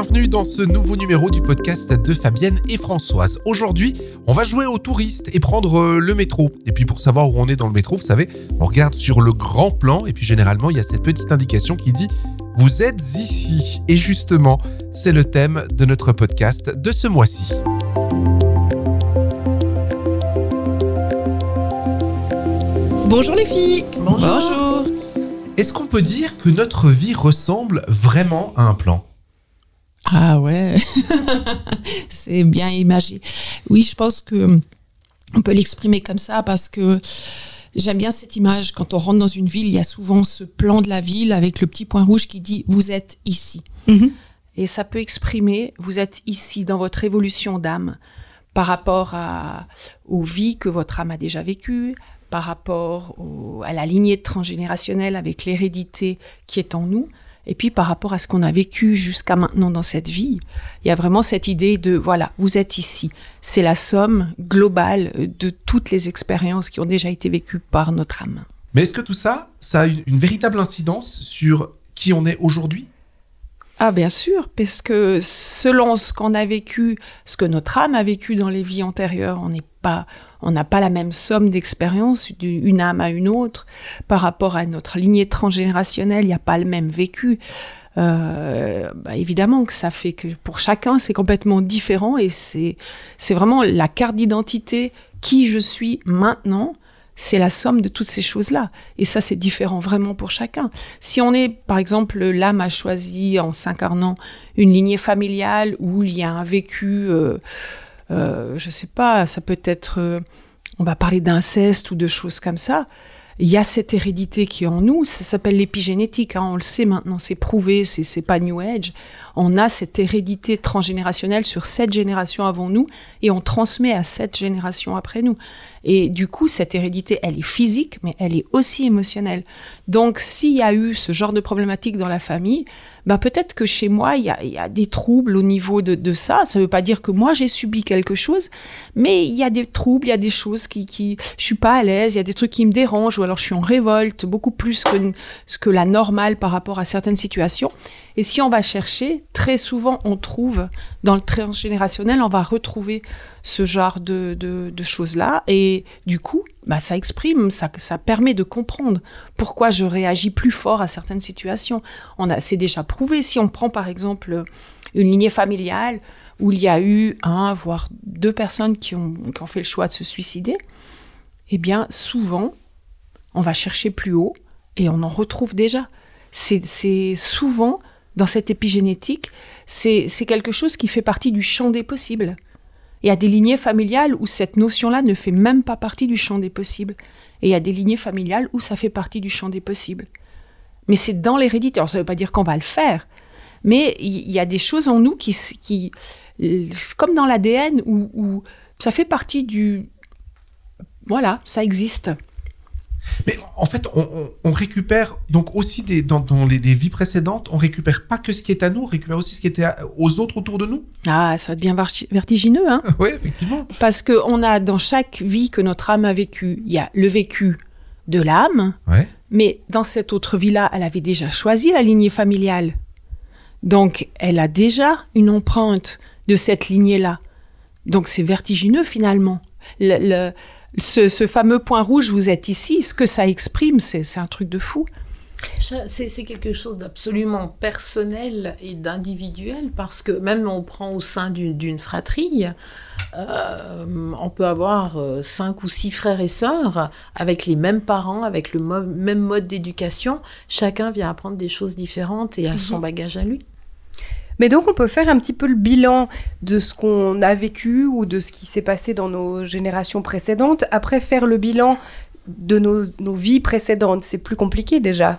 Bienvenue dans ce nouveau numéro du podcast de Fabienne et Françoise. Aujourd'hui, on va jouer aux touristes et prendre euh, le métro. Et puis pour savoir où on est dans le métro, vous savez, on regarde sur le grand plan et puis généralement il y a cette petite indication qui dit vous êtes ici. Et justement, c'est le thème de notre podcast de ce mois-ci. Bonjour les filles. Bonjour. Est-ce qu'on peut dire que notre vie ressemble vraiment à un plan? Ah ouais, c'est bien imagé. Oui, je pense que on peut l'exprimer comme ça parce que j'aime bien cette image. Quand on rentre dans une ville, il y a souvent ce plan de la ville avec le petit point rouge qui dit vous êtes ici. Et ça peut exprimer vous êtes ici dans votre évolution d'âme par rapport à, aux vies que votre âme a déjà vécues, par rapport au- à la lignée transgénérationnelle avec l'hérédité qui est en nous, et puis par rapport à ce qu'on a vécu jusqu'à maintenant dans cette vie. Il y a vraiment cette idée de, voilà, vous êtes ici. C'est la somme globale de toutes les expériences qui ont déjà été vécues par notre âme. Mais est-ce que tout ça, ça a une, une véritable incidence sur qui on est aujourd'hui? Ah bien sûr, parce que selon ce qu'on a vécu, ce que notre âme a vécu dans les vies antérieures, on n'est pas, on n'a pas la même somme d'expériences d'une âme à une autre. Par rapport à notre lignée transgénérationnelle, il n'y a pas le même vécu. Euh, bah, évidemment que ça fait que pour chacun c'est complètement différent et c'est c'est vraiment la carte d'identité qui je suis maintenant c'est la somme de toutes ces choses-là. Et ça, c'est différent vraiment pour chacun. Si on est, par exemple, l'âme a choisi en s'incarnant une lignée familiale où il y a un vécu, euh, euh, je sais pas, ça peut être, euh, on va parler d'inceste ou de choses comme ça. Il y a cette hérédité qui est en nous, ça s'appelle l'épigénétique, hein, on le sait maintenant, c'est prouvé, c'est pas New Age. On a cette hérédité transgénérationnelle sur sept générations avant nous et on transmet à sept générations après nous. Et du coup, cette hérédité, elle est physique, mais elle est aussi émotionnelle. Donc, s'il y a eu ce genre de problématique dans la famille, ben peut-être que chez moi, il y a, des troubles au niveau de, de ça. Ça ne veut pas dire que moi, j'ai subi quelque chose, mais il y a des troubles, il y a des choses qui, qui je suis pas à l'aise, il y a des trucs qui me dérangent, ou alors je suis en révolte, beaucoup plus que, que la normale par rapport à certaines situations. Et si on va chercher, très souvent, on trouve dans le transgénérationnel, on va retrouver ce genre de, de, choses-là. Et du coup, bah, ça exprime, ça, ça permet de comprendre pourquoi je réagis plus fort à certaines situations. On a, c'est déjà prouvé. Si on prend par exemple une lignée familiale où il y a eu un, voire deux personnes qui ont, qui ont fait le choix de se suicider, eh bien, souvent, on va chercher plus haut et on en retrouve déjà. C'est souvent dans cette épigénétique, c'est, quelque chose qui fait partie du champ des possibles. Il y a des lignées familiales où cette notion-là ne fait même pas partie du champ des possibles. Et il y a des lignées familiales où ça fait partie du champ des possibles. Mais c'est dans l'hérédité. Alors ça ne veut pas dire qu'on va le faire, mais il y a des choses en nous qui, comme dans l'ADN, où ça fait partie du... Voilà, ça existe. Mais en fait, on, on- on récupère donc aussi des, dans, dans les des vies précédentes, on récupère pas que ce qui est à nous, on récupère aussi ce qui était à- aux autres autour de nous. Ah, ça devient verti- vertigineux, hein oui, effectivement. Parce qu'on a dans chaque vie que notre âme a vécue, il y a le vécu de l'âme, Ouais. mais dans cette autre vie-là, elle avait déjà choisi la lignée familiale. Donc, elle a déjà une empreinte de cette lignée-là. Donc, c'est vertigineux finalement. Le, le- ce, ce fameux point rouge, vous êtes ici, ce que ça exprime, c'est un truc de fou. C'est quelque chose d'absolument personnel et d'individuel parce que même on prend au sein d'une fratrie, euh, on peut avoir euh, cinq ou six frères et sœurs avec les mêmes parents, avec le mo- même mode d'éducation. Chacun vient apprendre des choses différentes et a son bagage à lui. Mais donc on peut faire un petit peu le bilan de ce qu'on a vécu ou de ce qui s'est passé dans nos générations précédentes. Après faire le bilan de nos, nos vies précédentes, c'est plus compliqué déjà.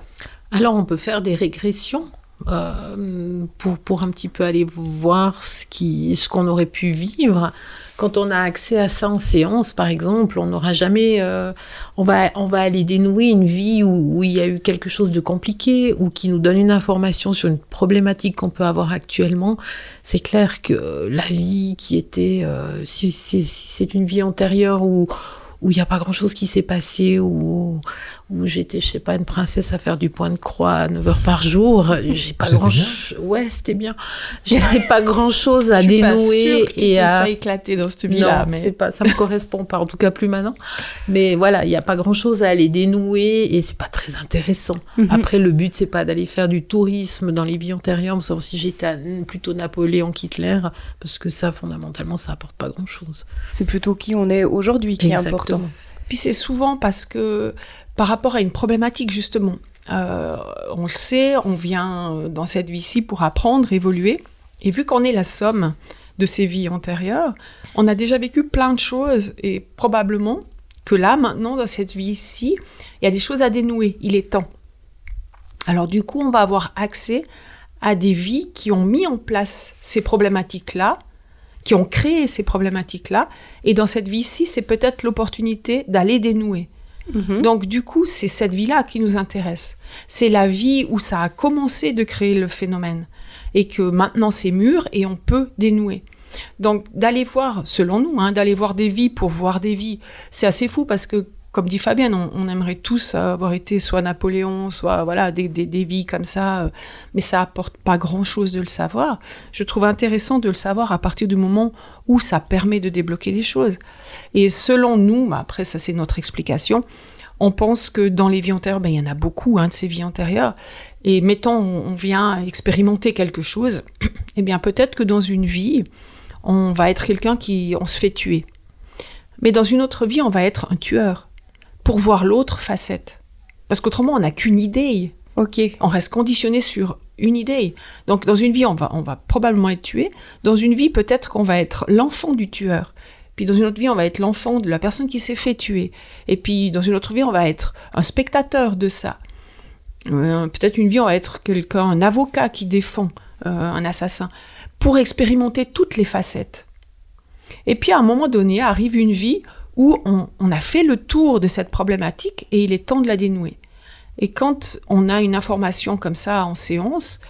Alors on peut faire des régressions euh, pour, pour un petit peu aller voir ce qui ce qu'on aurait pu vivre. Quand on a accès à ça en séance, par exemple, on n'aura jamais, euh, on va on va aller dénouer une vie où, où il y a eu quelque chose de compliqué ou qui nous donne une information sur une problématique qu'on peut avoir actuellement. C'est clair que la vie qui était, euh, si, si- si c'est une vie antérieure où où il n'y a pas grand-chose qui s'est passé, où, où j'étais, je sais pas, une princesse à faire du point de croix à 9 heures par jour. J'ai pas grand Ouais, c'était bien. J'avais pas grand-chose à Je suis pas dénouer et à... sois éclaté dans vie-là. Non, mais... c'est pas, ça me correspond pas, en tout cas plus maintenant. Mais voilà, il n'y a pas grand-chose à aller dénouer et c'est pas très intéressant. Mhm. Après, le but, c'est pas d'aller faire du tourisme dans les vies antérieures, savoir si j'étais à- plutôt Napoléon qu'Hitler, parce que ça, fondamentalement, ça apporte pas grand-chose. C'est plutôt qui on est aujourd'hui qui est important. Puis c'est souvent parce que par rapport à une problématique justement, euh, on le sait, on vient euh, dans cette vie-ci pour apprendre, évoluer, et vu qu'on est la somme de ces vies antérieures, on a déjà vécu plein de choses et probablement que là maintenant dans cette vie-ci, il y a des choses à dénouer. Il est temps. Alors du coup, on va avoir accès à des vies qui ont mis en place ces problématiques-là, qui ont créé ces problématiques-là, et dans cette vie-ci, c'est peut-être l'opportunité d'aller dénouer. Mhm. Donc du coup, c'est cette vie-là qui nous intéresse. C'est la vie où ça a commencé de créer le phénomène et que maintenant c'est mûr et on peut dénouer. Donc d'aller voir, selon nous, hein, d'aller voir des vies pour voir des vies, c'est assez fou parce que, comme dit Fabienne, on, aimerait tous avoir été soit Napoléon, soit voilà des, des, des vies comme ça, euh, mais ça apporte pas grand-chose de le savoir. Je trouve intéressant de le savoir à partir du moment où ça permet de débloquer des choses. Et selon nous, bah, après ça c'est notre explication, on pense que dans les vies antérieures, ben, il y en a beaucoup hein, de ces vies antérieures. Et mettons, on, on vient expérimenter quelque chose, eh bien peut-être que dans une vie, on va être quelqu'un qui, on se fait tuer. Mais dans une autre vie, on va être un tueur pour voir l'autre facette. Parce qu'autrement, on n'a qu'une idée. Ok. On reste conditionné sur une idée. Donc dans une vie, on va, on va probablement être tué. Dans une vie, peut-être qu'on va être l'enfant du tueur. Puis dans une autre vie, on va être l'enfant de la personne qui s'est fait tuer. Et puis dans une autre vie, on va être un spectateur de ça. Euh, peut-être une vie, on va être quelqu'un, un avocat qui défend euh, un assassin, pour expérimenter toutes les facettes. Et puis à un moment donné, arrive une vie où on, a fait le tour de cette problématique et il est temps de la dénouer. Et quand on a une information comme ça en séance,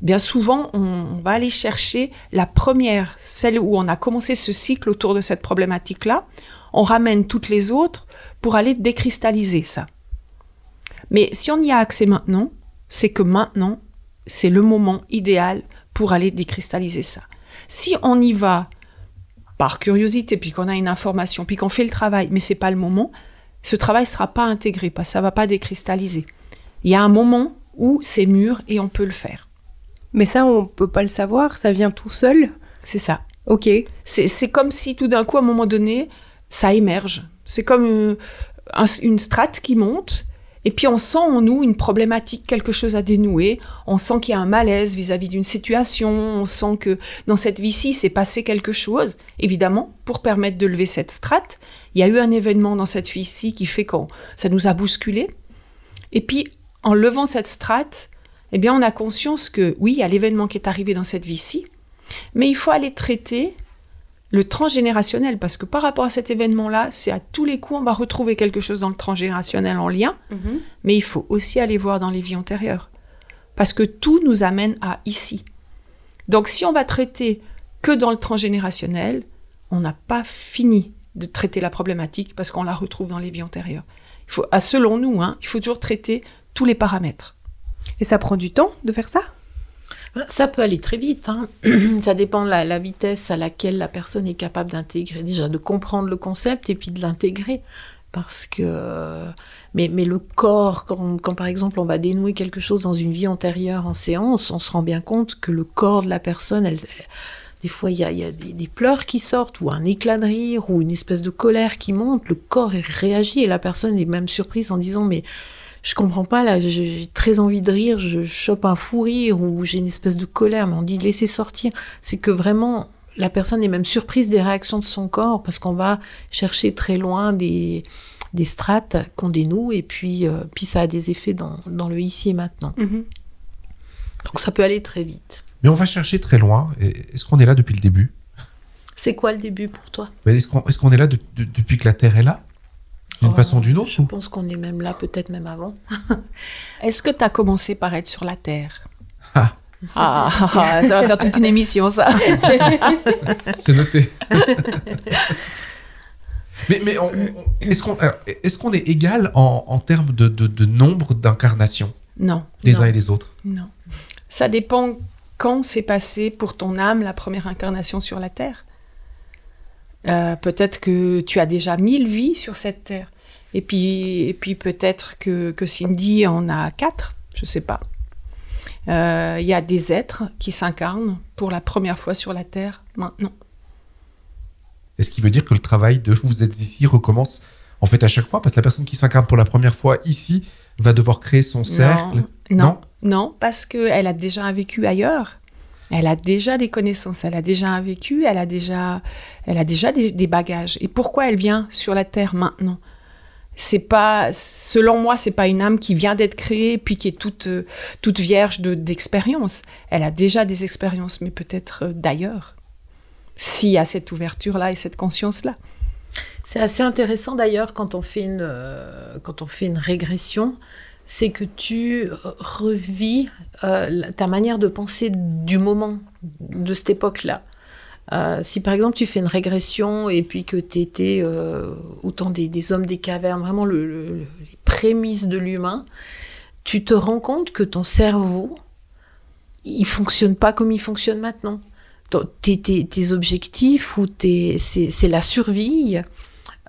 bien souvent, on, on va aller chercher la première, celle où on a commencé ce cycle autour de cette problématique-là. On ramène toutes les autres pour aller décristalliser ça. Mais si on y a accès maintenant, c'est que maintenant, c'est le moment idéal pour aller décristalliser ça. Si on y va par curiosité, puis qu'on a une information, puis qu'on fait le travail, mais c'est pas le moment, ce travail sera pas intégré, parce que ça va pas décristalliser. Il y a un moment où c'est mûr et on peut le faire. Mais ça, on peut pas le savoir, ça vient tout seul. C'est ça. Ok. C'est comme si tout d'un coup, à un moment donné, ça émerge. C'est comme euh, un- une strate qui monte, et puis on sent en nous une problématique, quelque chose à dénouer. On sent qu'il y a un malaise vis-à-vis d'une situation. On sent que dans cette vie-ci, s'est passé quelque chose. Évidemment, pour permettre de lever cette strate, il y a eu un événement dans cette vie-ci qui fait que ça nous a bousculé. Et puis, en levant cette strate, eh bien, on a conscience que oui, il y a l'événement qui est arrivé dans cette vie-ci, mais il faut aller traiter le transgénérationnel, parce que par rapport à cet événement-là, c'est à tous les coups, on va retrouver quelque chose dans le transgénérationnel en lien, mais il faut aussi aller voir dans les vies antérieures, parce que tout nous amène à ici. Donc si on va traiter que dans le transgénérationnel, on n'a pas fini de traiter la problématique, parce qu'on la retrouve dans les vies antérieures. Il faut, selon nous, hein, il faut toujours traiter tous les paramètres. Et ça prend du temps de faire ça? Ça peut aller très vite. hein. ça dépend de la, vitesse à laquelle la personne est capable d'intégrer, déjà de comprendre le concept et puis de l'intégrer. Parce que. Mais, le corps, quand, par exemple on va dénouer quelque chose dans une vie antérieure en séance, on se rend bien compte que le corps de la personne, elle, des fois il y a, des, pleurs qui sortent, ou un éclat de rire, ou une espèce de colère qui monte, le corps réagit et la personne est même surprise en disant Mais je comprends pas là, j'ai très envie de rire, je chope un fou rire ou j'ai une espèce de colère, mais on dit laissez sortir. C'est que vraiment la personne est même surprise des réactions de son corps parce qu'on va chercher très loin des, des strates qu'on dénoue et puis, euh, puis ça a des effets dans, dans le ici et maintenant. Donc ça peut aller très vite. Mais on va chercher très loin. Est-ce qu'on est là depuis le début? C'est quoi le début pour toi? Est-ce qu'on est, là de- de- depuis que la Terre est là? D'une Oh, façon ou d'une autre Je ou- pense qu'on est même là, peut-être même avant. Est-ce que tu as commencé par être sur la Terre? Ah. Ah, ah, ah, ça va faire toute une émission, ça. C'est noté. Mais, mais on- on- est-ce qu'on alors, est, qu'on est égal en, en termes de, de- de nombre d'incarnations, Non, les non, uns et les autres? Non. Ça dépend quand s'est passé pour ton âme la première incarnation sur la Terre? Euh, peut-être que tu as déjà mille vies sur cette Terre. Et puis, et puis peut-être que, que Cindy en a quatre, je sais pas. Euh, Il y a des êtres qui s'incarnent pour la première fois sur la Terre maintenant. Est-ce qui veut dire que le travail de vous êtes ici recommence en fait à chaque fois? Parce que la personne qui s'incarne pour la première fois ici va devoir créer son cercle? Non, non, parce qu'elle a déjà vécu ailleurs. Elle a déjà des connaissances, elle a déjà un vécu, elle a déjà, elle a déjà des, bagages. Et pourquoi elle vient sur la terre maintenant? C'est pas, selon moi, c'est pas une âme qui vient d'être créée puis qui est toute, euh, toute vierge de d'expérience. Elle a déjà des expériences, mais peut-être euh, d'ailleurs. S'il y a cette ouverture-là et cette conscience-là. C'est assez intéressant d'ailleurs quand on fait une euh, quand on fait une régression, c'est que tu revis euh, ta manière de penser du moment de cette époque-là. Euh, si par exemple tu fais une régression et puis que tu étais euh, autant des, hommes des cavernes, vraiment le, le- les prémices de l'humain, tu te rends compte que ton cerveau, il fonctionne pas comme il fonctionne maintenant. Tes, tes- objectifs ou tes, c'est, la survie.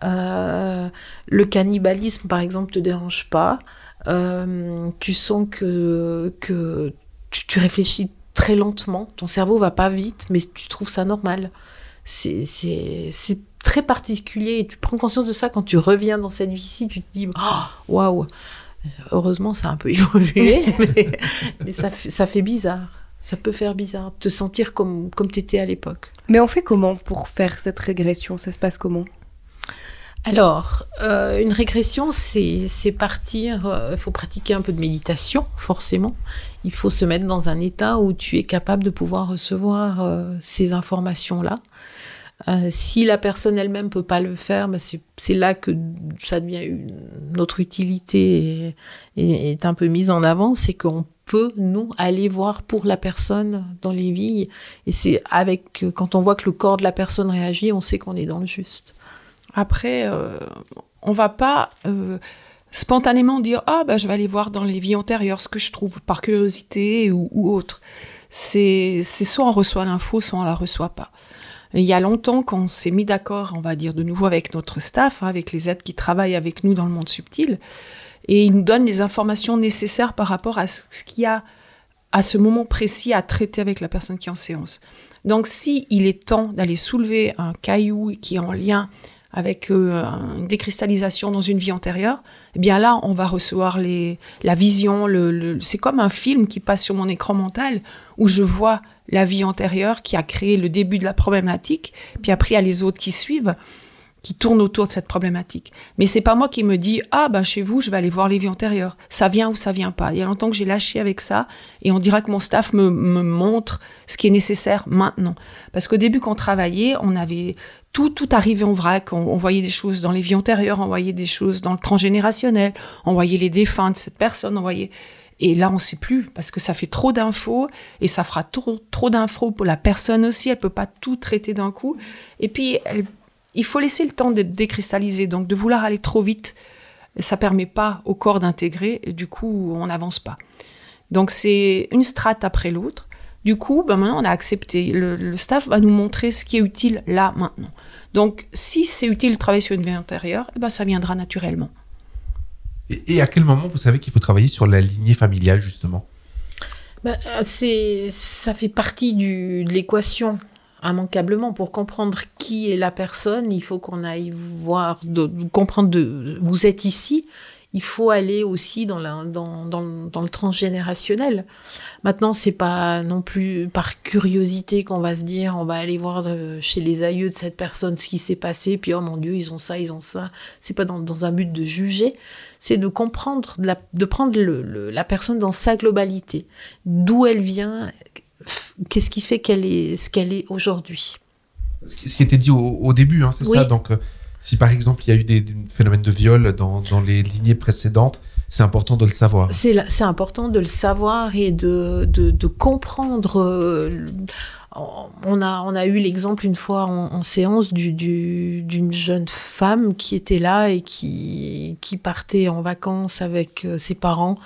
Euh, le cannibalisme, par exemple, te dérange pas. Euh, tu sens que, que tu, réfléchis très lentement. Ton cerveau va pas vite, mais tu trouves ça normal. C'est, très particulier. Et tu prends conscience de ça quand tu reviens dans cette vie-ci. Tu te dis, Oh, waouh, heureusement, ça a un peu évolué, mais, ça, ça fait bizarre. Ça peut faire bizarre, te sentir comme, comme tu étais à l'époque. Mais on fait comment pour faire cette régression? Ça se passe comment? Alors, euh, une régression, c'est partir, il faut pratiquer un peu de méditation, forcément. Il faut se mettre dans un état où tu es capable de pouvoir recevoir euh, ces informations-là. Euh, si la personne elle-même peut pas le faire, ben c'est là que ça devient une notre utilité est- est un peu mise en avant, c'est qu'on peut nous aller voir pour la personne dans les vies et c'est avec quand on voit que le corps de la personne réagit, on sait qu'on est dans le juste. Après, euh, on va pas euh, spontanément dire ah bah je vais aller voir dans les vies antérieures ce que je trouve par curiosité ou, autre. C'est soit on reçoit l'info, soit on la reçoit pas. Il y a longtemps qu'on s'est mis d'accord, on va dire de nouveau avec notre staff, hein, avec les aides qui travaillent avec nous dans le monde subtil, et ils nous donnent les informations nécessaires par rapport à ce ce qu'il y a à ce moment précis à traiter avec la personne qui est en séance. Donc si il est temps d'aller soulever un caillou qui est en lien avec euh, une décristallisation dans une vie antérieure, eh bien là, on va recevoir la vision. C'est comme un film qui passe sur mon écran mental où je vois la vie antérieure qui a créé le début de la problématique, puis après il y a les autres qui suivent, qui tournent autour de cette problématique. Mais c'est pas moi qui me dis ah bah chez vous je vais aller voir les vies antérieures. Ça vient ou ça vient pas. Il y a longtemps que j'ai lâché avec ça et on dira que mon staff me, me montre ce qui est nécessaire maintenant. Parce qu'au début quand on travaillait, on avait tout, tout arrivait en vrac. On, voyait des choses dans les vies antérieures, on voyait des choses dans le transgénérationnel, on voyait les défunts de cette personne, on voyait. Et là, on sait plus parce que ça fait trop d'infos et ça fera trop, trop d'infos pour la personne aussi. Elle peut pas tout traiter d'un coup. Et puis, il faut laisser le temps de décristalliser. Donc, de vouloir aller trop vite, ça permet pas au corps d'intégrer. Et du coup, on n'avance pas. Donc, c'est une strate après l'autre. Du coup, ben maintenant, on a accepté. Le, le staff va nous montrer ce qui est utile là, maintenant. Donc, si c'est utile de travailler sur une vie antérieure, eh ben, ça viendra naturellement. Et, et à quel moment vous savez qu'il faut travailler sur la lignée familiale, justement? Euh, c'est, ça fait partie du, de l'équation, immanquablement. Pour comprendre qui est la personne, il faut qu'on aille voir, de, de comprendre de, vous êtes ici. Il faut aller aussi dans, la, dans, dans, le- dans le transgénérationnel. Maintenant, c'est pas non plus par curiosité qu'on va se dire, on va aller voir de- chez les aïeux de cette personne ce qui s'est passé, puis oh mon Dieu, ils ont ça, ils ont ça. C'est pas dans, dans un but de juger, c'est de comprendre, de, la- de prendre le- le- la personne dans sa globalité d'où elle vient, qu'est-ce qui fait qu'elle est ce qu'elle est aujourd'hui. ce qui, était dit au, au début, hein, c'est Oui. ça. Donc, euh, si par exemple il y a eu des, phénomènes de viol dans, les lignées précédentes, c'est important de le savoir. C'est important de le savoir et de, comprendre. euh, On a, eu l'exemple une fois en, séance du- du- d'une jeune femme qui était là et qui, partait en vacances avec euh, ses parents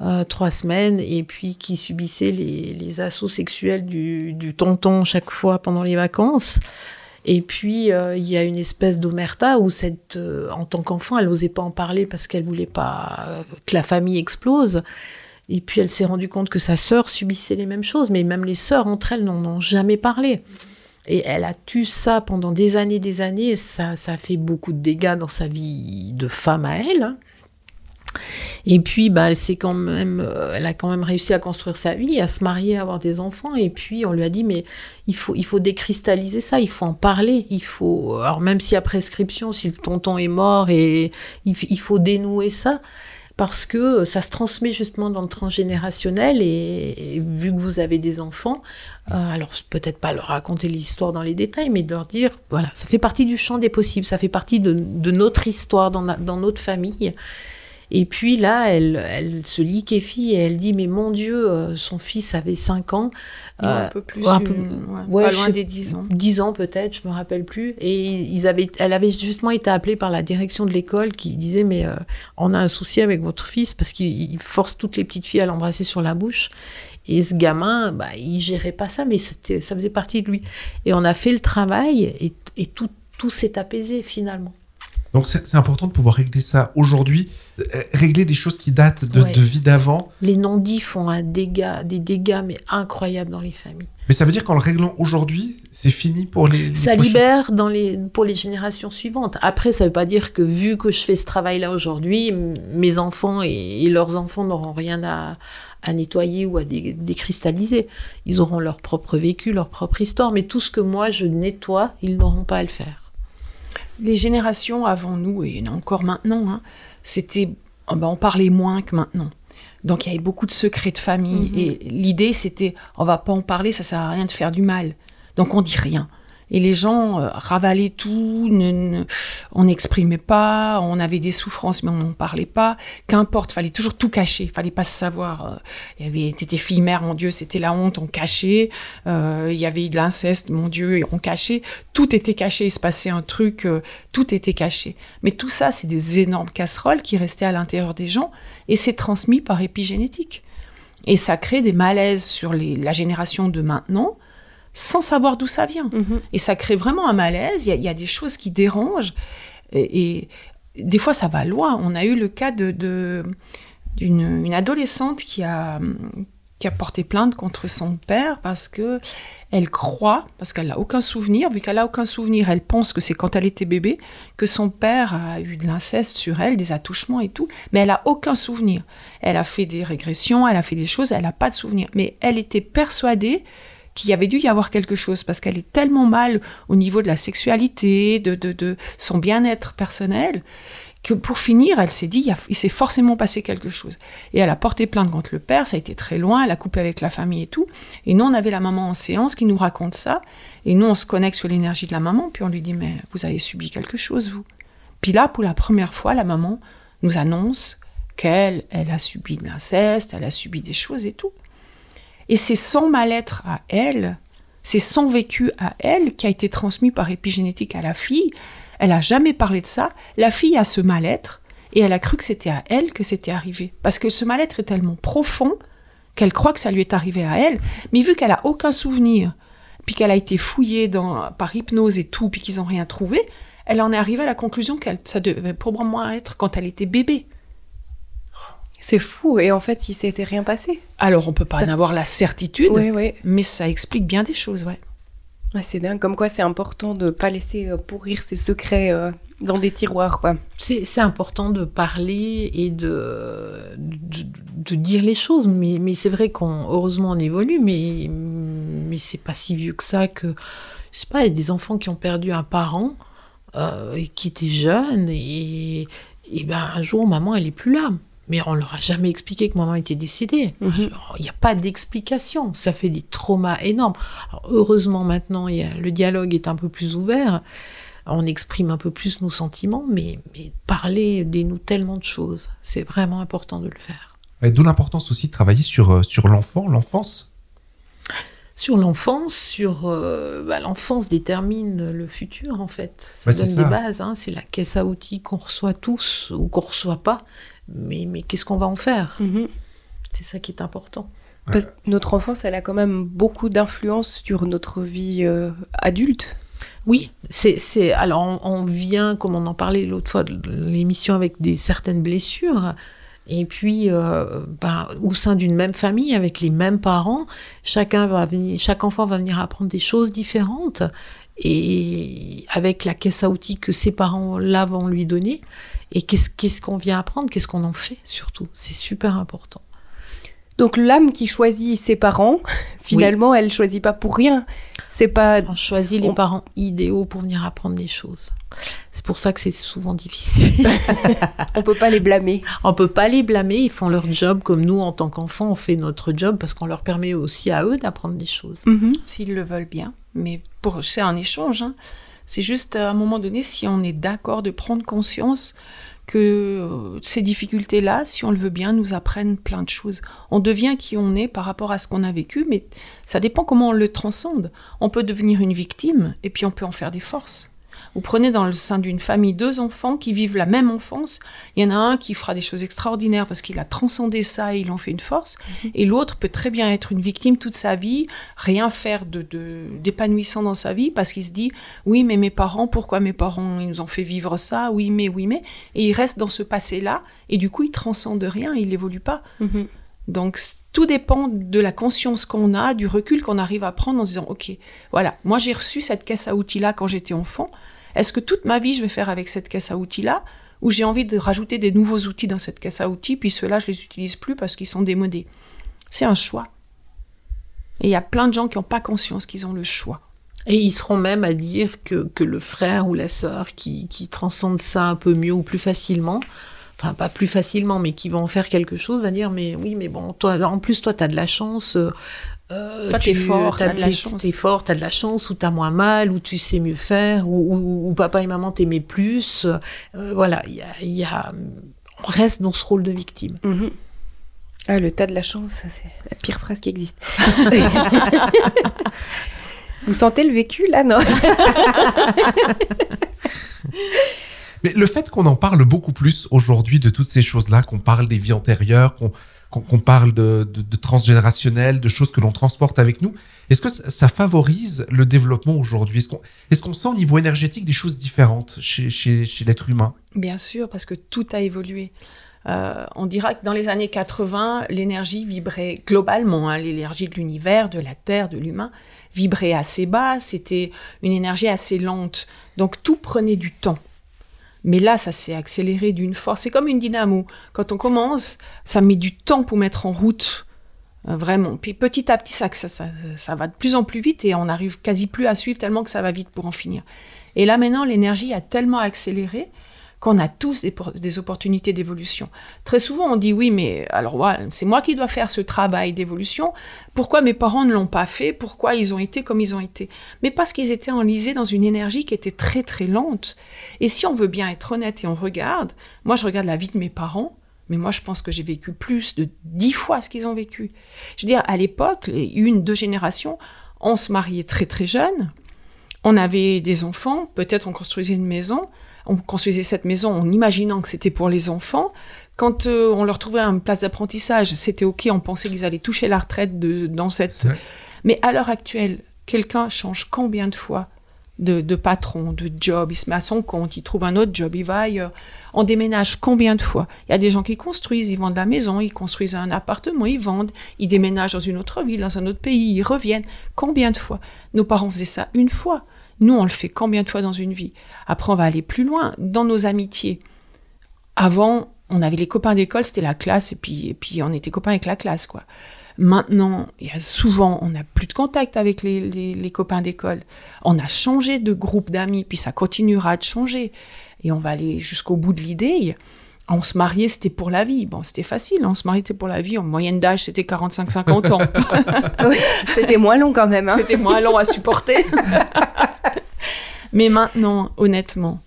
euh, trois semaines et puis qui subissait les, assauts sexuels du tonton chaque fois pendant les vacances. Et puis, euh, il y a une espèce d'omerta où, cette, euh, en tant qu'enfant, elle n'osait pas en parler parce qu'elle voulait pas euh, que la famille explose. Et puis, elle s'est rendue compte que sa sœur subissait les mêmes choses, mais même les sœurs entre elles n'en ont jamais parlé. Et elle a tu ça pendant des années, des années, ça, ça a fait beaucoup de dégâts dans sa vie de femme à elle. Et puis, bah, elle quand même, euh, elle a quand même réussi à construire sa vie, à se marier, à avoir des enfants. Et puis, on lui a dit, mais il faut, il faut décristalliser ça, il faut en parler. Il faut, alors même si à prescription, si le tonton est mort, et il, faut dénouer ça parce que ça se transmet justement dans le transgénérationnel et, vu que vous avez des enfants, euh, alors peut-être pas leur raconter l'histoire dans les détails, mais de leur dire, voilà, ça fait partie du champ des possibles, ça fait partie de, notre histoire dans notre famille. Et puis là, elle, elle se liquéfie et elle dit, mais mon Dieu, euh, son fils avait 5 ans. Non, euh, un peu plus, un peu- ouais, ouais, pas loin sais- des 10 ans. 10 ans peut-être, je me rappelle plus. Et ils avaient, elle avait justement été appelée par la direction de l'école qui disait mais euh, on a un souci avec votre fils parce qu'il il force toutes les petites filles à l'embrasser sur la bouche. Et ce gamin, bah, il gérait pas ça, mais ça faisait partie de lui. Et on a fait le travail et, et tout, tout s'est apaisé finalement. Donc c'est important de pouvoir régler ça aujourd'hui, euh, régler des choses qui datent de, Ouais. de vie d'avant. Les non-dits font un dégât, des dégâts mais incroyables dans les familles. Mais ça veut dire qu'en le réglant aujourd'hui, c'est fini pour les. les ça prochains- libère dans les, pour les générations suivantes. Après, ça ne veut pas dire que vu que je fais ce travail-là aujourd'hui, mes enfants et, et leurs enfants n'auront rien à, à nettoyer ou à dé- décristalliser. Ils auront leur propre vécu, leur propre histoire, mais tout ce que moi je nettoie, ils n'auront pas à le faire. Les générations avant nous, et encore maintenant, hein, c'était, oh ben, on parlait moins que maintenant. Donc il y avait beaucoup de secrets de famille. Mhm. Et l'idée, c'était, on va pas en parler, ça sert à rien de faire du mal. Donc on dit rien. Et les gens euh, ravalaient tout, on n'exprimait pas, on avait des souffrances, mais on n'en parlait pas. Qu'importe, fallait toujours tout cacher, fallait pas se savoir. euh, Il y avait, t'étais fille mère, mon Dieu, c'était la honte, on cachait. Euh, il y avait de l'inceste, mon Dieu, on cachait. Tout était caché, il se passait un truc, tout était caché. Mais tout ça, c'est des énormes casseroles qui restaient à l'intérieur des gens, et c'est transmis par épigénétique. Et ça crée des malaises sur la génération de maintenant, sans savoir d'où ça vient. Mhm. Et ça crée vraiment un malaise. Il y a, il y a des choses qui dérangent. Et, et des fois, ça va loin. On a eu le cas de, de- d'une une adolescente qui a, qui a porté plainte contre son père parce que elle croit, parce qu'elle n'a aucun souvenir, vu qu'elle n'a aucun souvenir, elle pense que c'est quand elle était bébé, que son père a eu de l'inceste sur elle, des attouchements et tout, mais elle n'a aucun souvenir. Elle a fait des régressions, elle a fait des choses, elle n'a pas de souvenir. Mais elle était persuadée qu'il y avait dû y avoir quelque chose parce qu'elle est tellement mal au niveau de la sexualité, de, son bien-être personnel, que pour finir, elle s'est dit, il s'est forcément passé quelque chose. Et elle a porté plainte contre le père, ça a été très loin, elle a coupé avec la famille et tout. Et nous, on avait la maman en séance qui nous raconte ça. Et nous, on se connecte sur l'énergie de la maman, puis on lui dit, mais vous avez subi quelque chose, vous. Puis là, pour la première fois, la maman nous annonce qu'elle, elle a subi de l'inceste, elle a subi des choses et tout. Et c'est son mal-être à elle, c'est son vécu à elle qui a été transmis par épigénétique à la fille. Elle a jamais parlé de ça. La fille a ce mal-être et elle a cru que c'était à elle que c'était arrivé. Parce que ce mal-être est tellement profond qu'elle croit que ça lui est arrivé à elle. Mais vu qu'elle a aucun souvenir, puis qu'elle a été fouillée par hypnose et tout, puis qu'ils n'ont rien trouvé, elle en est arrivée à la conclusion qu'elle ça devait probablement être quand elle était bébé. C'est fou. Et en fait, il s'était rien passé. Alors on peut pas Ça- en avoir la certitude, Oui, oui. mais ça explique bien des choses, ouais. Ouais, c'est dingue. Comme quoi, c'est important de pas laisser euh, pourrir ses secrets euh, dans des tiroirs, quoi. C'est important de parler et de, de, de dire les choses, mais, mais c'est vrai qu'on heureusement on évolue, mais, mais c'est pas si vieux que ça que je sais pas, il y a des enfants qui ont perdu un parent euh, et qui était jeune et, et ben un jour maman elle est plus là. Mais on leur a jamais expliqué que maman était décédée. Mhm. Il n'y a pas d'explication. Ça fait des traumas énormes. Alors, heureusement maintenant, il y a, le dialogue est un peu plus ouvert. on exprime un peu plus nos sentiments, mais, mais parler dénoue tellement de choses. C'est vraiment important de le faire. D'où l'importance aussi de travailler sur, euh, sur l'enfant, l'enfance. Sur l'enfance, sur euh, bah, l'enfance détermine le futur en fait. Ça c'est donne ça. des bases. hein. C'est la caisse à outils qu'on reçoit tous ou qu'on reçoit pas. Mais, mais qu'est-ce qu'on va en faire Mhm. C'est ça qui est important. Parce que notre enfance, elle a quand même beaucoup d'influence sur notre vie euh, adulte. Oui, c'est, c'est alors on, on vient, comme on en parlait l'autre fois de l'émission, avec des certaines blessures. Et puis, euh, ben, au sein d'une même famille, avec les mêmes parents, chacun va venir, chaque enfant va venir apprendre des choses différentes. Et avec la caisse à outils que ses parents là vont lui donner. Et qu'est-ce, qu'est-ce qu'on vient apprendre Qu'est-ce qu'on en fait surtout? C'est super important. Donc l'âme qui choisit ses parents, finalement, elle choisit pas pour rien. C'est pas On choisit les On- parents idéaux pour venir apprendre des choses. C'est pour ça que c'est souvent difficile. on peut pas les blâmer. On peut pas les blâmer, ils font leur job comme nous en tant qu'enfants on fait notre job parce qu'on leur permet aussi à eux d'apprendre des choses. Mhm. s'ils le veulent bien. Mais pour c'est un échange. hein. C'est juste à un moment donné, si on est d'accord de prendre conscience que euh, ces difficultés-là, si on le veut bien, nous apprennent plein de choses. On devient qui on est par rapport à ce qu'on a vécu, mais ça dépend comment on le transcende. On peut devenir une victime et puis on peut en faire des forces. Vous prenez dans le sein d'une famille deux enfants qui vivent la même enfance. Il y en a un qui fera des choses extraordinaires parce qu'il a transcendé ça et il en fait une force. Et l'autre peut très bien être une victime toute sa vie, rien faire de, d'épanouissant dans sa vie parce qu'il se dit oui mais mes parents, pourquoi mes parents ils nous ont fait vivre ça? Oui mais, oui mais. Et il reste dans ce passé-là et du coup il transcende rien, il n'évolue pas. Mhm. Donc tout dépend de la conscience qu'on a, du recul qu'on arrive à prendre en se disant ok, voilà, moi j'ai reçu cette caisse à outils là quand j'étais enfant. Est-ce que toute ma vie je vais faire avec cette caisse à outils là ou j'ai envie de rajouter des nouveaux outils dans cette caisse à outils puis ceux-là je les utilise plus parce qu'ils sont démodés. C'est un choix. Et il y a plein de gens qui n'ont pas conscience qu'ils ont le choix. Et ils seront même à dire que, que le frère ou la sœur qui, qui transcende ça un peu mieux ou plus facilement, enfin pas plus facilement, mais qui va en faire quelque chose, va dire mais oui mais bon toi en plus toi t'as de la chance. euh, euh, Toi, t'es fort, t'as de la t'es- chance. T'es fort, t'as de la chance, ou t'as moins mal, ou tu sais mieux faire, ou, ou- ou papa et maman t'aimaient plus. Euh, voilà, il y a, il y a- on reste dans ce rôle de victime. Mhm. Ah, le tas de la chance, c'est la pire phrase qui existe. Vous sentez le vécu là, non? Mais le fait qu'on en parle beaucoup plus aujourd'hui de toutes ces choses-là, qu'on parle des vies antérieures, qu'on qu'on parle de, de, de de choses que l'on transporte avec nous, est-ce que ça, favorise le développement aujourd'hui? Est-ce qu'on est qu'on sent au niveau énergétique des choses différentes chez, chez, chez l'être humain? Bien sûr, parce que tout a évolué. Euh, on dira que dans les années 80, l'énergie vibrait globalement, hein, l'énergie de l'univers, de la Terre, de l'humain, vibrait assez bas, c'était une énergie assez lente. Donc tout prenait du temps. Mais là, ça s'est accéléré d'une force. C'est comme une dynamo. Quand on commence, ça met du temps pour mettre en route. euh, Vraiment. Puis petit à petit, ça, ça, ça, ça va de plus en plus vite et on n'arrive quasi plus à suivre tellement que ça va vite pour en finir. Et là maintenant, l'énergie a tellement accéléré qu'on a tous des, por- des opportunités d'évolution. Très souvent, on dit oui, mais alors ouais, c'est moi qui dois faire ce travail d'évolution. Pourquoi mes parents ne l'ont pas fait? Pourquoi ils ont été comme ils ont été? Mais parce qu'ils étaient enlisés dans une énergie qui était très très lente. Et si on veut bien être honnête et on regarde, moi je regarde la vie de mes parents, mais moi je pense que j'ai vécu plus de dix fois ce qu'ils ont vécu. Je veux dire, à l'époque, une, deux générations, on se mariait très très jeune, on avait des enfants, peut-être on construisait une maison, on construisait cette maison en imaginant que c'était pour les enfants. Quand euh, on leur trouvait une place d'apprentissage, c'était ok, on pensait qu'ils allaient toucher la retraite de, dans cette. Ouais. Mais à l'heure actuelle, quelqu'un change combien de fois de, de patron, de job, il se met à son compte, il trouve un autre job, il va ailleurs. On déménage combien de fois? Il y a des gens qui construisent, ils vendent la maison, ils construisent un appartement, ils vendent, ils déménagent dans une autre ville, dans un autre pays, ils reviennent. Combien de fois? Nos parents faisaient ça une fois. Nous, on le fait combien de fois dans une vie? Après, on va aller plus loin. Dans nos amitiés, avant, on avait les copains d'école, c'était la classe, et puis, et puis on était copains avec la classe, quoi. Maintenant, il y a souvent, on n'a plus de contact avec les, les- les copains d'école. On a changé de groupe d'amis, puis ça continuera de changer. Et on va aller jusqu'au bout de l'idée. On se mariait, c'était pour la vie. Bon, c'était facile, on se mariait, c'était pour la vie. En moyenne d'âge, c'était 45-50 ans. Oui, C'était moins long quand même. hein. C'était moins long à supporter. Mais maintenant, honnêtement,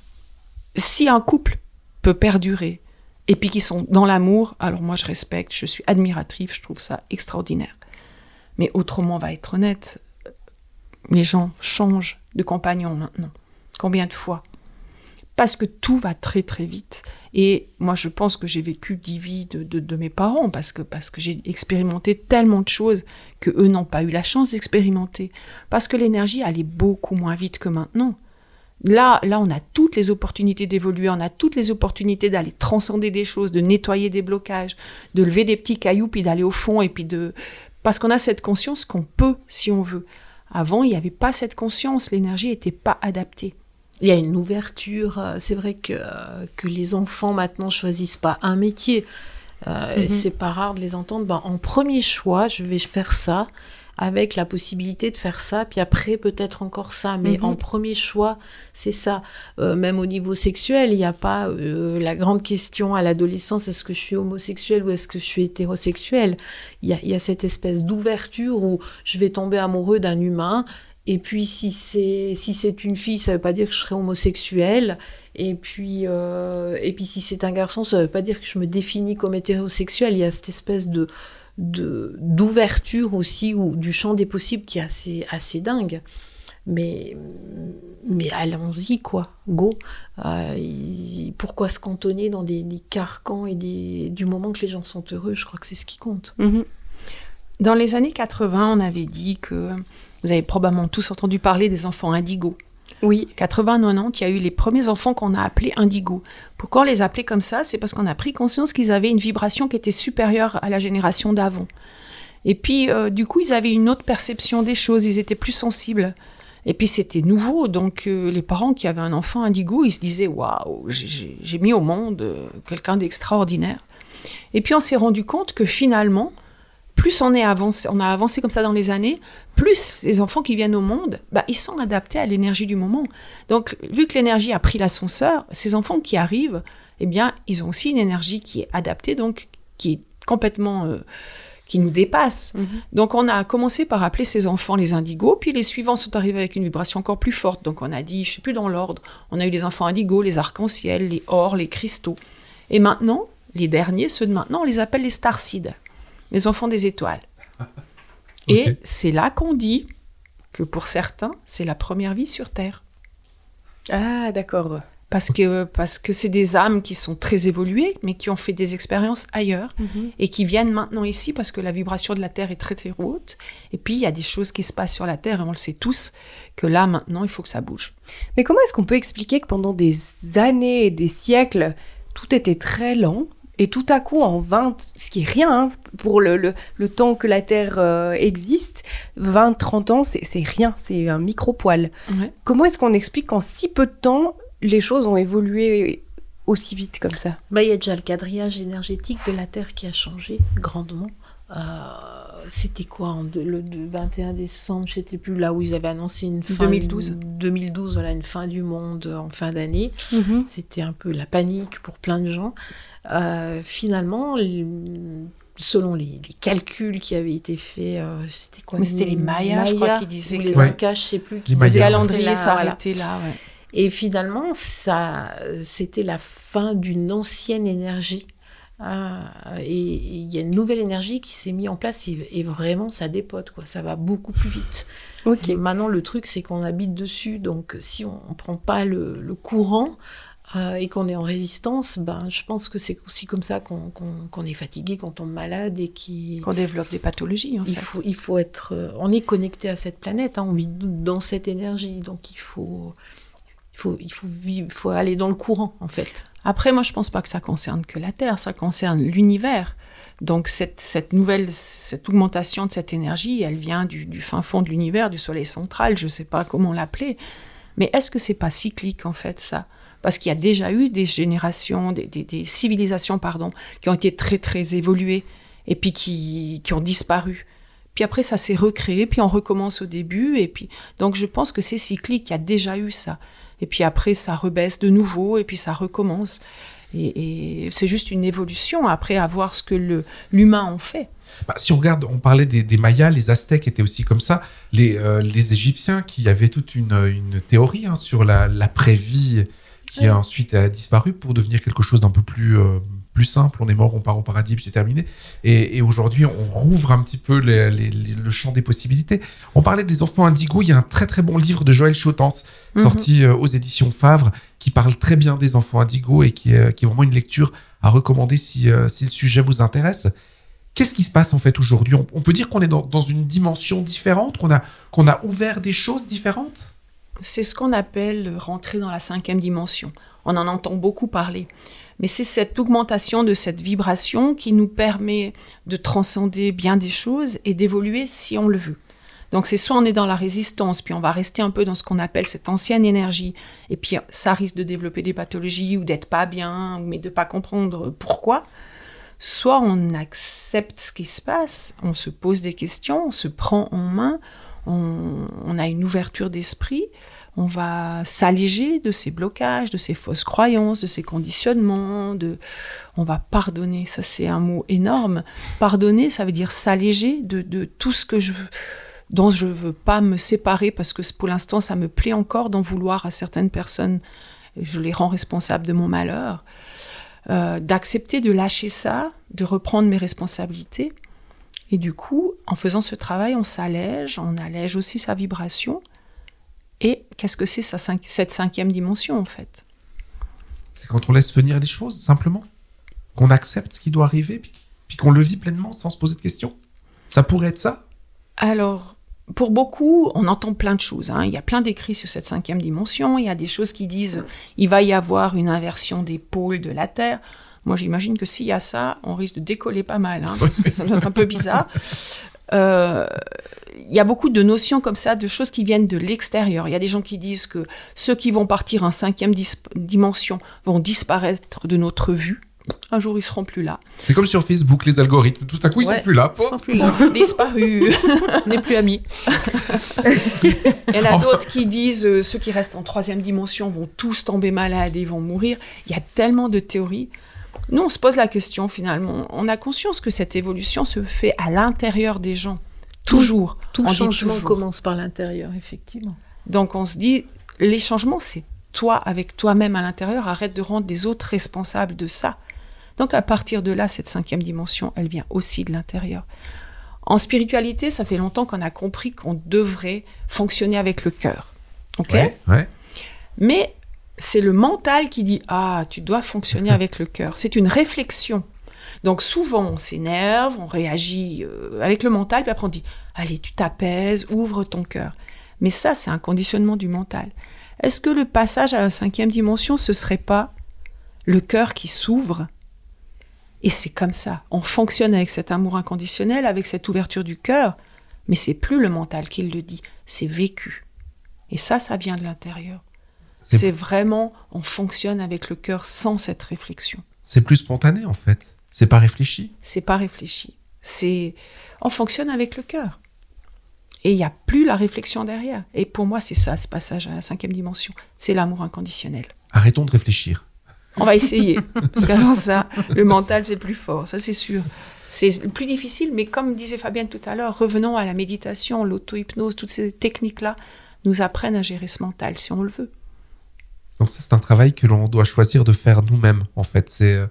si un couple peut perdurer et puis qu'ils sont dans l'amour, alors moi je respecte, je suis admirative, je trouve ça extraordinaire. Mais autrement, on va être honnête, les gens changent de compagnon maintenant. Combien de fois? Parce que tout va très très vite. Et moi, je pense que j'ai vécu dix vies de, de, mes parents parce que, parce que j'ai expérimenté tellement de choses que eux n'ont pas eu la chance d'expérimenter. Parce que l'énergie allait beaucoup moins vite que maintenant. Là, là, on a toutes les opportunités d'évoluer, on a toutes les opportunités d'aller transcender des choses, de nettoyer des blocages, de lever des petits cailloux, puis d'aller au fond, et puis de... Parce qu'on a cette conscience qu'on peut si on veut. Avant, il n'y avait pas cette conscience, l'énergie n'était pas adaptée. Il y a une ouverture. Euh, c'est vrai que, euh, que les enfants maintenant choisissent pas un métier. Euh, mhm. C'est pas rare de les entendre. Ben, en premier choix, je vais faire ça avec la possibilité de faire ça, puis après peut-être encore ça. Mais mhm. en premier choix, c'est ça. Euh, même au niveau sexuel, il n'y a pas euh, la grande question à l'adolescence, est-ce que je suis homosexuel ou est-ce que je suis hétérosexuel? Il y a, cette espèce d'ouverture où je vais tomber amoureux d'un humain. Et puis si c'est si c'est une fille, ça veut pas dire que je serai homosexuel. Et puis euh, et puis si c'est un garçon, ça veut pas dire que je me définis comme hétérosexuel. Il y a cette espèce de d'ouverture aussi ou du champ des possibles qui est assez, assez dingue. Mais, mais allons-y, quoi, go. Euh, pourquoi se cantonner dans des, carcans et des, du moment que les gens sont heureux? Je crois que c'est ce qui compte. Mhm. Dans les années 80, on avait dit que vous avez probablement tous entendu parler des enfants indigos. Oui. 80-90, il y a eu les premiers enfants qu'on a appelés indigo. Pourquoi on les appelait comme ça? C'est parce qu'on a pris conscience qu'ils avaient une vibration qui était supérieure à la génération d'avant. Et puis, euh, du coup, ils avaient une autre perception des choses, ils étaient plus sensibles. Et puis, c'était nouveau, donc euh, les parents qui avaient un enfant indigo, ils se disaient Waouh, j'ai mis au monde euh, quelqu'un d'extraordinaire. Et puis, on s'est rendu compte que finalement, plus on, est avancé, on a avancé comme ça dans les années, plus les enfants qui viennent au monde, bah, ils sont adaptés à l'énergie du moment. Donc, vu que l'énergie a pris l'ascenseur, ces enfants qui arrivent, eh bien, ils ont aussi une énergie qui est adaptée, donc qui est complètement... Euh, qui nous dépasse. Mhm. Donc on a commencé par appeler ces enfants les indigos, puis les suivants sont arrivés avec une vibration encore plus forte. Donc on a dit, je sais plus dans l'ordre, on a eu les enfants indigos, les arcs-en-ciel, les ors, les cristaux. Et maintenant, les derniers, ceux de maintenant, on les appelle les starcides les enfants des étoiles. Et c'est là qu'on dit que pour certains, c'est la première vie sur Terre. Ah, d'accord. Parce que parce que c'est des âmes qui sont très évoluées, mais qui ont fait des expériences ailleurs mhm. et qui viennent maintenant ici parce que la vibration de la Terre est très très haute. Et puis il y a des choses qui se passent sur la Terre et on le sait tous que là maintenant il faut que ça bouge. Mais comment est-ce qu'on peut expliquer que pendant des années et des siècles tout était très lent et tout à coup, en 20, ce qui est rien hein, pour le, le, temps que la Terre euh, existe, 20, 30 ans, c'est rien, c'est un micro-poil. Comment est-ce qu'on explique qu'en si peu de temps, les choses ont évolué aussi vite comme ça? Bah, Il y a déjà le quadrillage énergétique de la Terre qui a changé grandement. Euh, c'était quoi le, 21 décembre, je ne sais plus, là où ils avaient annoncé une fin 2012. 2012, voilà, une fin du monde en fin d'année. Mhm. C'était un peu la panique pour plein de gens. Euh, finalement, selon les, calculs qui avaient été faits, euh, c'était quoi C'était les Mayas, je crois, qui disaient. Ou les Incas, je sais plus. Qui les calendrier s'arrêtait là. Ouais. Et finalement, ça, c'était la fin d'une ancienne énergie. Euh, et il y a une nouvelle énergie qui s'est mise en place et, vraiment ça dépote quoi. Ça va beaucoup plus vite. Ok. Maintenant le truc c'est qu'on habite dessus. Donc si on ne prend pas le, le courant euh, et qu'on est en résistance, ben, je pense que c'est aussi comme ça qu'on est fatigué, qu'on tombe malade et qu'on développe des pathologies. En il, faut, il faut être. Euh, on est connecté à cette planète, hein, on vit dans cette énergie, donc il faut, il faut, il faut, faut aller dans le courant en fait. Après, moi, je pense pas que ça concerne que la Terre, ça concerne l'univers. Donc cette, cette, nouvelle, cette augmentation de cette énergie, elle vient du, fin fond de l'univers, du Soleil central, je ne sais pas comment l'appeler. Mais est-ce que c'est pas cyclique en fait ça? Parce qu'il y a déjà eu des générations, des, civilisations, pardon, qui ont été très très évoluées et puis qui, qui ont disparu. Puis après, ça s'est recréé, puis on recommence au début, et puis donc je pense que c'est cyclique. Il y a déjà eu ça, et puis après ça rebaisse de nouveau, et puis ça recommence. Et, et c'est juste une évolution après à voir ce que le- l'humain en fait. Bah, si on regarde, on parlait des, des Mayas, les Aztèques étaient aussi comme ça. Les, euh, les Égyptiens qui avaient toute une, une théorie hein, sur la- l'après-vie qui a ensuite a disparu pour devenir quelque chose d'un peu plus, euh, plus simple. On est mort, on part au paradis, puis c'est terminé. Et, et aujourd'hui, on rouvre un petit peu les- les- les- le champ des possibilités. On parlait des enfants indigos. Il y a un très très bon livre de Joël Chotens Mhm. sorti euh, aux éditions Favre qui parle très bien des enfants indigos et qui, est- qui est vraiment une lecture à recommander si, euh, si le sujet vous intéresse. Qu'est-ce qui se passe en fait aujourd'hui? On, on peut dire qu'on est dans, dans une dimension différente, qu'on a, qu'on a ouvert des choses différentes? C'est ce qu'on appelle rentrer dans la cinquième dimension. On en entend beaucoup parler. Mais c'est cette augmentation de cette vibration qui nous permet de transcender bien des choses et d'évoluer si on le veut. Donc c'est soit on est dans la résistance, puis on va rester un peu dans ce qu'on appelle cette ancienne énergie, et puis ça risque de développer des pathologies ou d'être pas bien, mais de pas comprendre pourquoi. Soit on accepte ce qui se passe, on se pose des questions, on se prend en main, on, on a une ouverture d'esprit, on va s'alléger de ces blocages, de ces fausses croyances, de ces conditionnements, de, on va pardonner. Ça, c'est un mot énorme. Pardonner, ça veut dire s'alléger de, tout ce que je dont je veux pas me séparer parce que pour l'instant, ça me plaît encore d'en vouloir à certaines personnes. Je les rends responsables de mon malheur. Euh, d'accepter de lâcher ça, de reprendre mes responsabilités. Et du coup, en faisant ce travail, on s'allège, on allège aussi sa vibration. Et qu'est-ce que c'est ça, cinq- cette cinquième dimension en fait? C'est quand on laisse venir les choses, simplement. Qu'on accepte ce qui doit arriver, puis, puis qu'on le vit pleinement sans se poser de questions. Ça pourrait être ça? Alors, pour beaucoup, on entend plein de choses. hein. Il y a plein d'écrits sur cette cinquième dimension. Il y a des choses qui disent il va y avoir une inversion des pôles de la Terre. Moi, j'imagine que s'il y a ça, on risque de décoller pas mal, hein, parce que ça doit être un peu bizarre. Euh, Il y a beaucoup de notions comme ça, de choses qui viennent de l'extérieur. Il y a des gens qui disent que ceux qui vont partir en cinquième dimension vont disparaître de notre vue. Un jour, ils seront plus là. C'est comme sur Facebook, les algorithmes. Tout à coup, ils Ouais. sont plus là. Ils sont plus là. Disparus. On n'est plus amis. Il y en a d'autres qui disent euh, ceux qui restent en troisième dimension vont tous tomber malades et vont mourir. Il y a tellement de théories. Nous, on se pose la question finalement. On a conscience que cette évolution se fait à l'intérieur des gens. Toujours. Tout changement toujours. commence par l'intérieur, effectivement. Donc on se dit, les changements, c'est toi avec toi-même à l'intérieur. Arrête de rendre les autres responsables de ça. Donc à partir de là, cette cinquième dimension, elle vient aussi de l'intérieur. En spiritualité, ça fait longtemps qu'on a compris qu'on devrait fonctionner avec le cœur. Ok? Ouais, ouais. mais c'est le mental qui dit Ah, tu dois fonctionner avec le cœur. C'est une réflexion. Donc souvent, on s'énerve, on réagit euh, avec le mental, puis après on dit Allez, tu t'apaises, ouvre ton cœur. Mais ça, c'est un conditionnement du mental. Est-ce que le passage à la cinquième dimension, ce serait pas le cœur qui s'ouvre? Et c'est comme ça. On fonctionne avec cet amour inconditionnel, avec cette ouverture du cœur, mais c'est plus le mental qui le dit, c'est vécu. Et ça, ça vient de l'intérieur. C'est- vraiment, on fonctionne avec le cœur sans cette réflexion. C'est plus spontané, en fait. C'est pas réfléchi. C'est pas réfléchi. C'est, on fonctionne avec le cœur. Et il n'y a plus la réflexion derrière. Et pour moi, c'est ça, ce passage à la cinquième dimension. C'est l'amour inconditionnel. Arrêtons de réfléchir. On va essayer. Parce qu'alors ça, le mental, c'est plus fort. Ça, c'est sûr. C'est plus difficile, mais comme disait Fabienne tout à l'heure, revenons à la méditation, l'auto-hypnose, toutes ces techniques-là nous apprennent à gérer ce mental si on le veut. Donc ça, c'est un travail que l'on doit choisir de faire nous-mêmes, en fait. C'est... euh,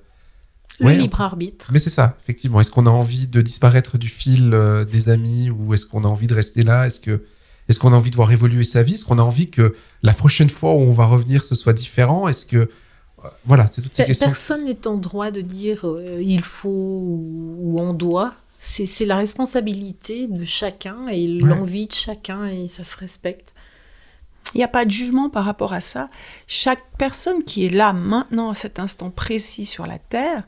Le Ouais, libre arbitre. Mais c'est ça, effectivement. Est-ce qu'on a envie de disparaître du fil euh, des amis ou est-ce qu'on a envie de rester là? Est-ce que est-ce qu'on a envie de voir évoluer sa vie? Est-ce qu'on a envie que la prochaine fois où on va revenir, ce soit différent? Est-ce que euh, voilà, c'est toutes ces Pe- questions. Personne n'est en droit de dire euh, il faut ou, on doit. C'est c'est la responsabilité de chacun et l'envie de chacun et ça se respecte. Il n'y a pas de jugement par rapport à ça. Chaque personne qui est là maintenant, à cet instant précis sur la Terre,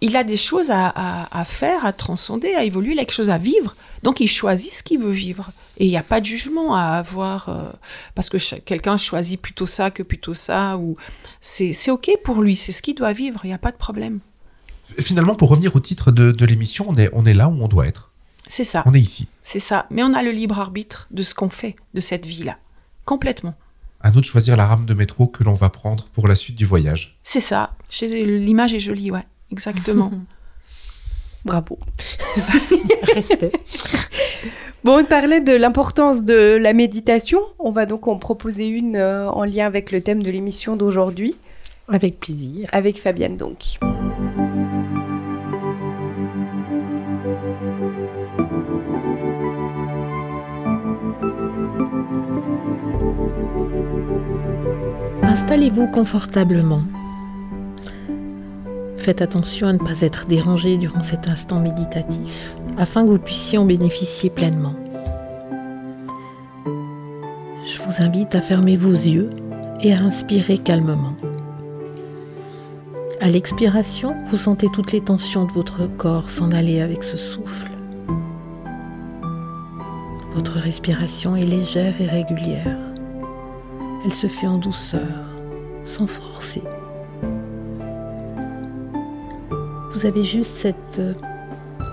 il a des choses à, faire, à transcender, à évoluer, il a quelque chose à vivre. Donc il choisit ce qu'il veut vivre. Et il n'y a pas de jugement à avoir euh, parce que quelqu'un choisit plutôt ça que plutôt ça. ou C'est c'est OK pour lui, c'est ce qu'il doit vivre, il n'y a pas de problème. Finalement, pour revenir au titre de, de l'émission, on est, on est là où on doit être. C'est ça. On est ici. C'est ça. Mais on a le libre arbitre de ce qu'on fait de cette vie-là. Complètement. À nous de choisir la rame de métro que l'on va prendre pour la suite du voyage. C'est ça. L'image est jolie, ouais. Exactement. Bravo. Respect. Bon, on parlait de l'importance de la méditation. On va donc en proposer une euh, en lien avec le thème de l'émission d'aujourd'hui, Avec plaisir. avec Fabienne donc. Installez-vous confortablement. Faites attention à ne pas être dérangé durant cet instant méditatif, afin que vous puissiez en bénéficier pleinement. Je vous invite à fermer vos yeux et à inspirer calmement. À l'expiration, vous sentez toutes les tensions de votre corps s'en aller avec ce souffle. Votre respiration est légère et régulière. Elle se fait en douceur, sans forcer. Vous avez juste cette euh,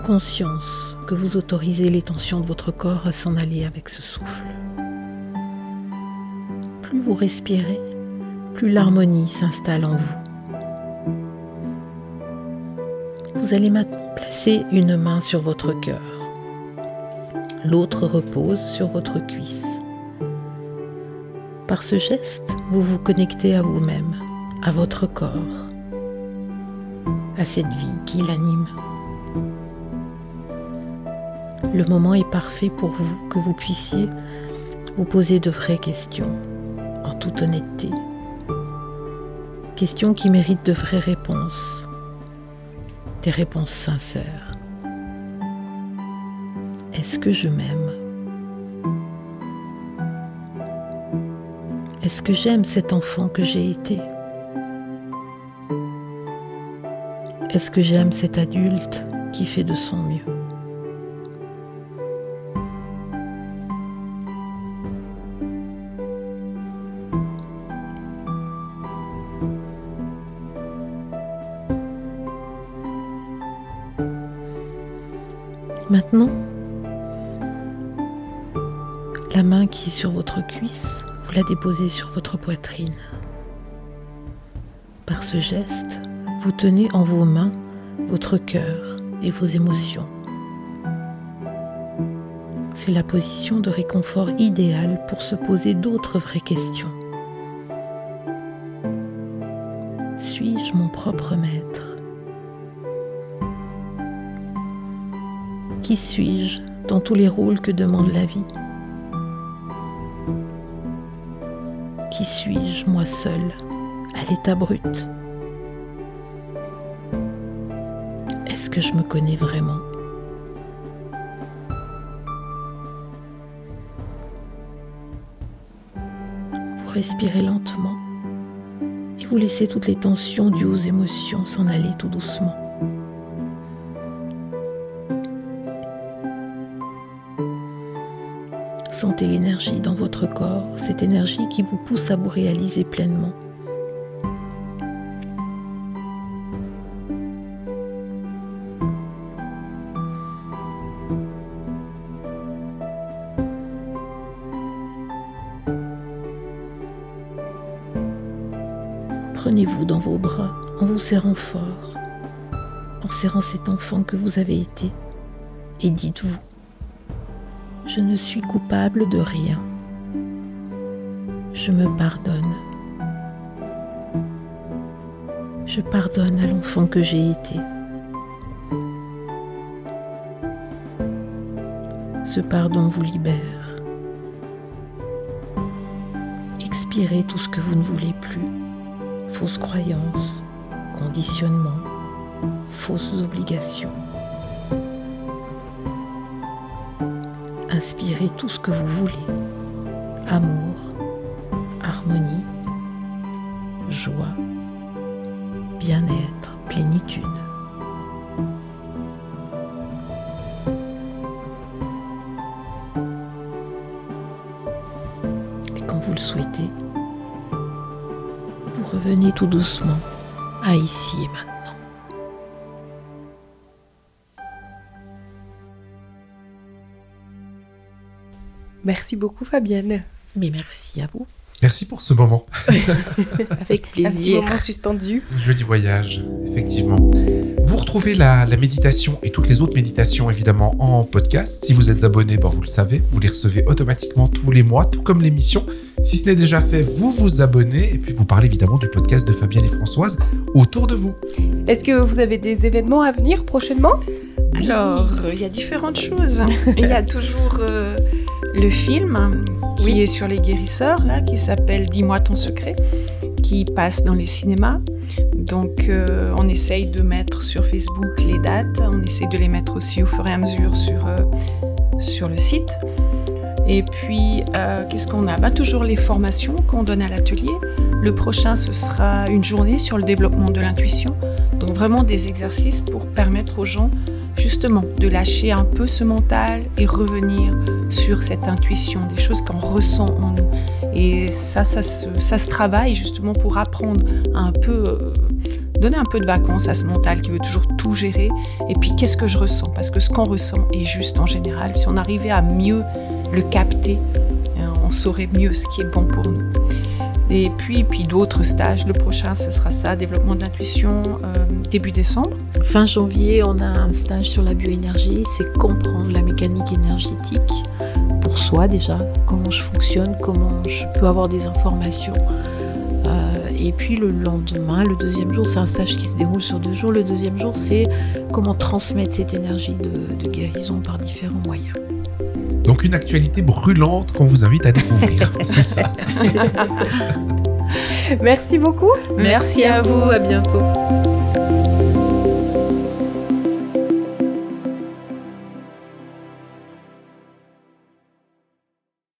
conscience que vous autorisez les tensions de votre corps à s'en aller avec ce souffle. Plus vous respirez, plus l'harmonie s'installe en vous. Vous allez maintenant placer une main sur votre cœur. L'autre repose sur votre cuisse. Par ce geste, vous vous connectez à vous-même, à votre corps, à cette vie qui l'anime. Le moment est parfait pour vous que vous puissiez vous poser de vraies questions, en toute honnêteté. Questions qui méritent de vraies réponses, des réponses sincères. Est-ce que je m'aime? Est-ce que j'aime cet enfant que j'ai été? Est-ce que j'aime cet adulte qui fait de son mieux? Sur votre poitrine. Par ce geste, vous tenez en vos mains votre cœur et vos émotions. C'est la position de réconfort idéale pour se poser d'autres vraies questions. Suis-je mon propre maître? Qui suis-je dans tous les rôles que demande la vie? Moi seul, à l'état brut Est-ce que je me connais vraiment? Vous respirez lentement et vous laissez toutes les tensions dues aux émotions s'en aller tout doucement. Sentez l'énergie dans votre corps, cette énergie qui vous pousse à vous réaliser pleinement. Prenez-vous dans vos bras en vous serrant fort, en serrant cet enfant que vous avez été, et dites-vous, je ne suis coupable de rien. Je me pardonne. Je pardonne à l'enfant que j'ai été. Ce pardon vous libère. Expirez tout ce que vous ne voulez plus. Fausses croyances, conditionnements, fausses obligations. Inspirez tout ce que vous voulez. Amour, harmonie, joie, bien-être, plénitude. Et quand vous le souhaitez, vous revenez tout doucement à ici et maintenant. Merci beaucoup Fabienne. Mais merci à vous. Merci pour ce moment. Avec Un petit plaisir. moment suspendu. Jeudi voyage, effectivement. Vous retrouvez la, la méditation et toutes les autres méditations évidemment en podcast. Si vous êtes abonné, ben, vous le savez, vous les recevez automatiquement tous les mois, tout comme l'émission. Si ce n'est déjà fait, vous vous abonnez et puis vous parlez évidemment du podcast de Fabienne et Françoise autour de vous. Est-ce que vous avez des événements à venir prochainement? Alors, il y a différentes choses. Il y a toujours euh, le film qui Oui. est sur les guérisseurs, là, qui s'appelle Dis-moi ton secret, qui passe dans les cinémas. Donc, euh, on essaye de mettre sur Facebook les dates, on essaye de les mettre aussi au fur et à mesure sur, euh, sur le site. Et puis, euh, qu'est-ce qu'on a? Bah, Toujours les formations qu'on donne à l'atelier. Le prochain, ce sera une journée sur le développement de l'intuition. Donc, vraiment des exercices pour permettre aux gens justement de lâcher un peu ce mental et revenir sur cette intuition, des choses qu'on ressent en nous. Et ça, ça se, ça se travaille justement pour apprendre à un peu, euh, donner un peu de vacances à ce mental qui veut toujours tout gérer. Et puis, qu'est-ce que je ressens? Parce que ce qu'on ressent est juste en général. Si on arrivait à mieux le capter, hein, on saurait mieux ce qui est bon pour nous. Et puis, puis d'autres stages. Le prochain, ce sera ça, développement de l'intuition, euh, début décembre. Fin janvier, on a un stage sur la bioénergie, c'est comprendre la mécanique énergétique pour soi déjà, comment je fonctionne, comment je peux avoir des informations. Euh, et puis le lendemain, le deuxième jour, c'est un stage qui se déroule sur deux jours. Le deuxième jour, c'est comment transmettre cette énergie de, de guérison par différents moyens. Donc une actualité brûlante qu'on vous invite à découvrir. C'est ça. Merci beaucoup. Merci à vous. à bientôt.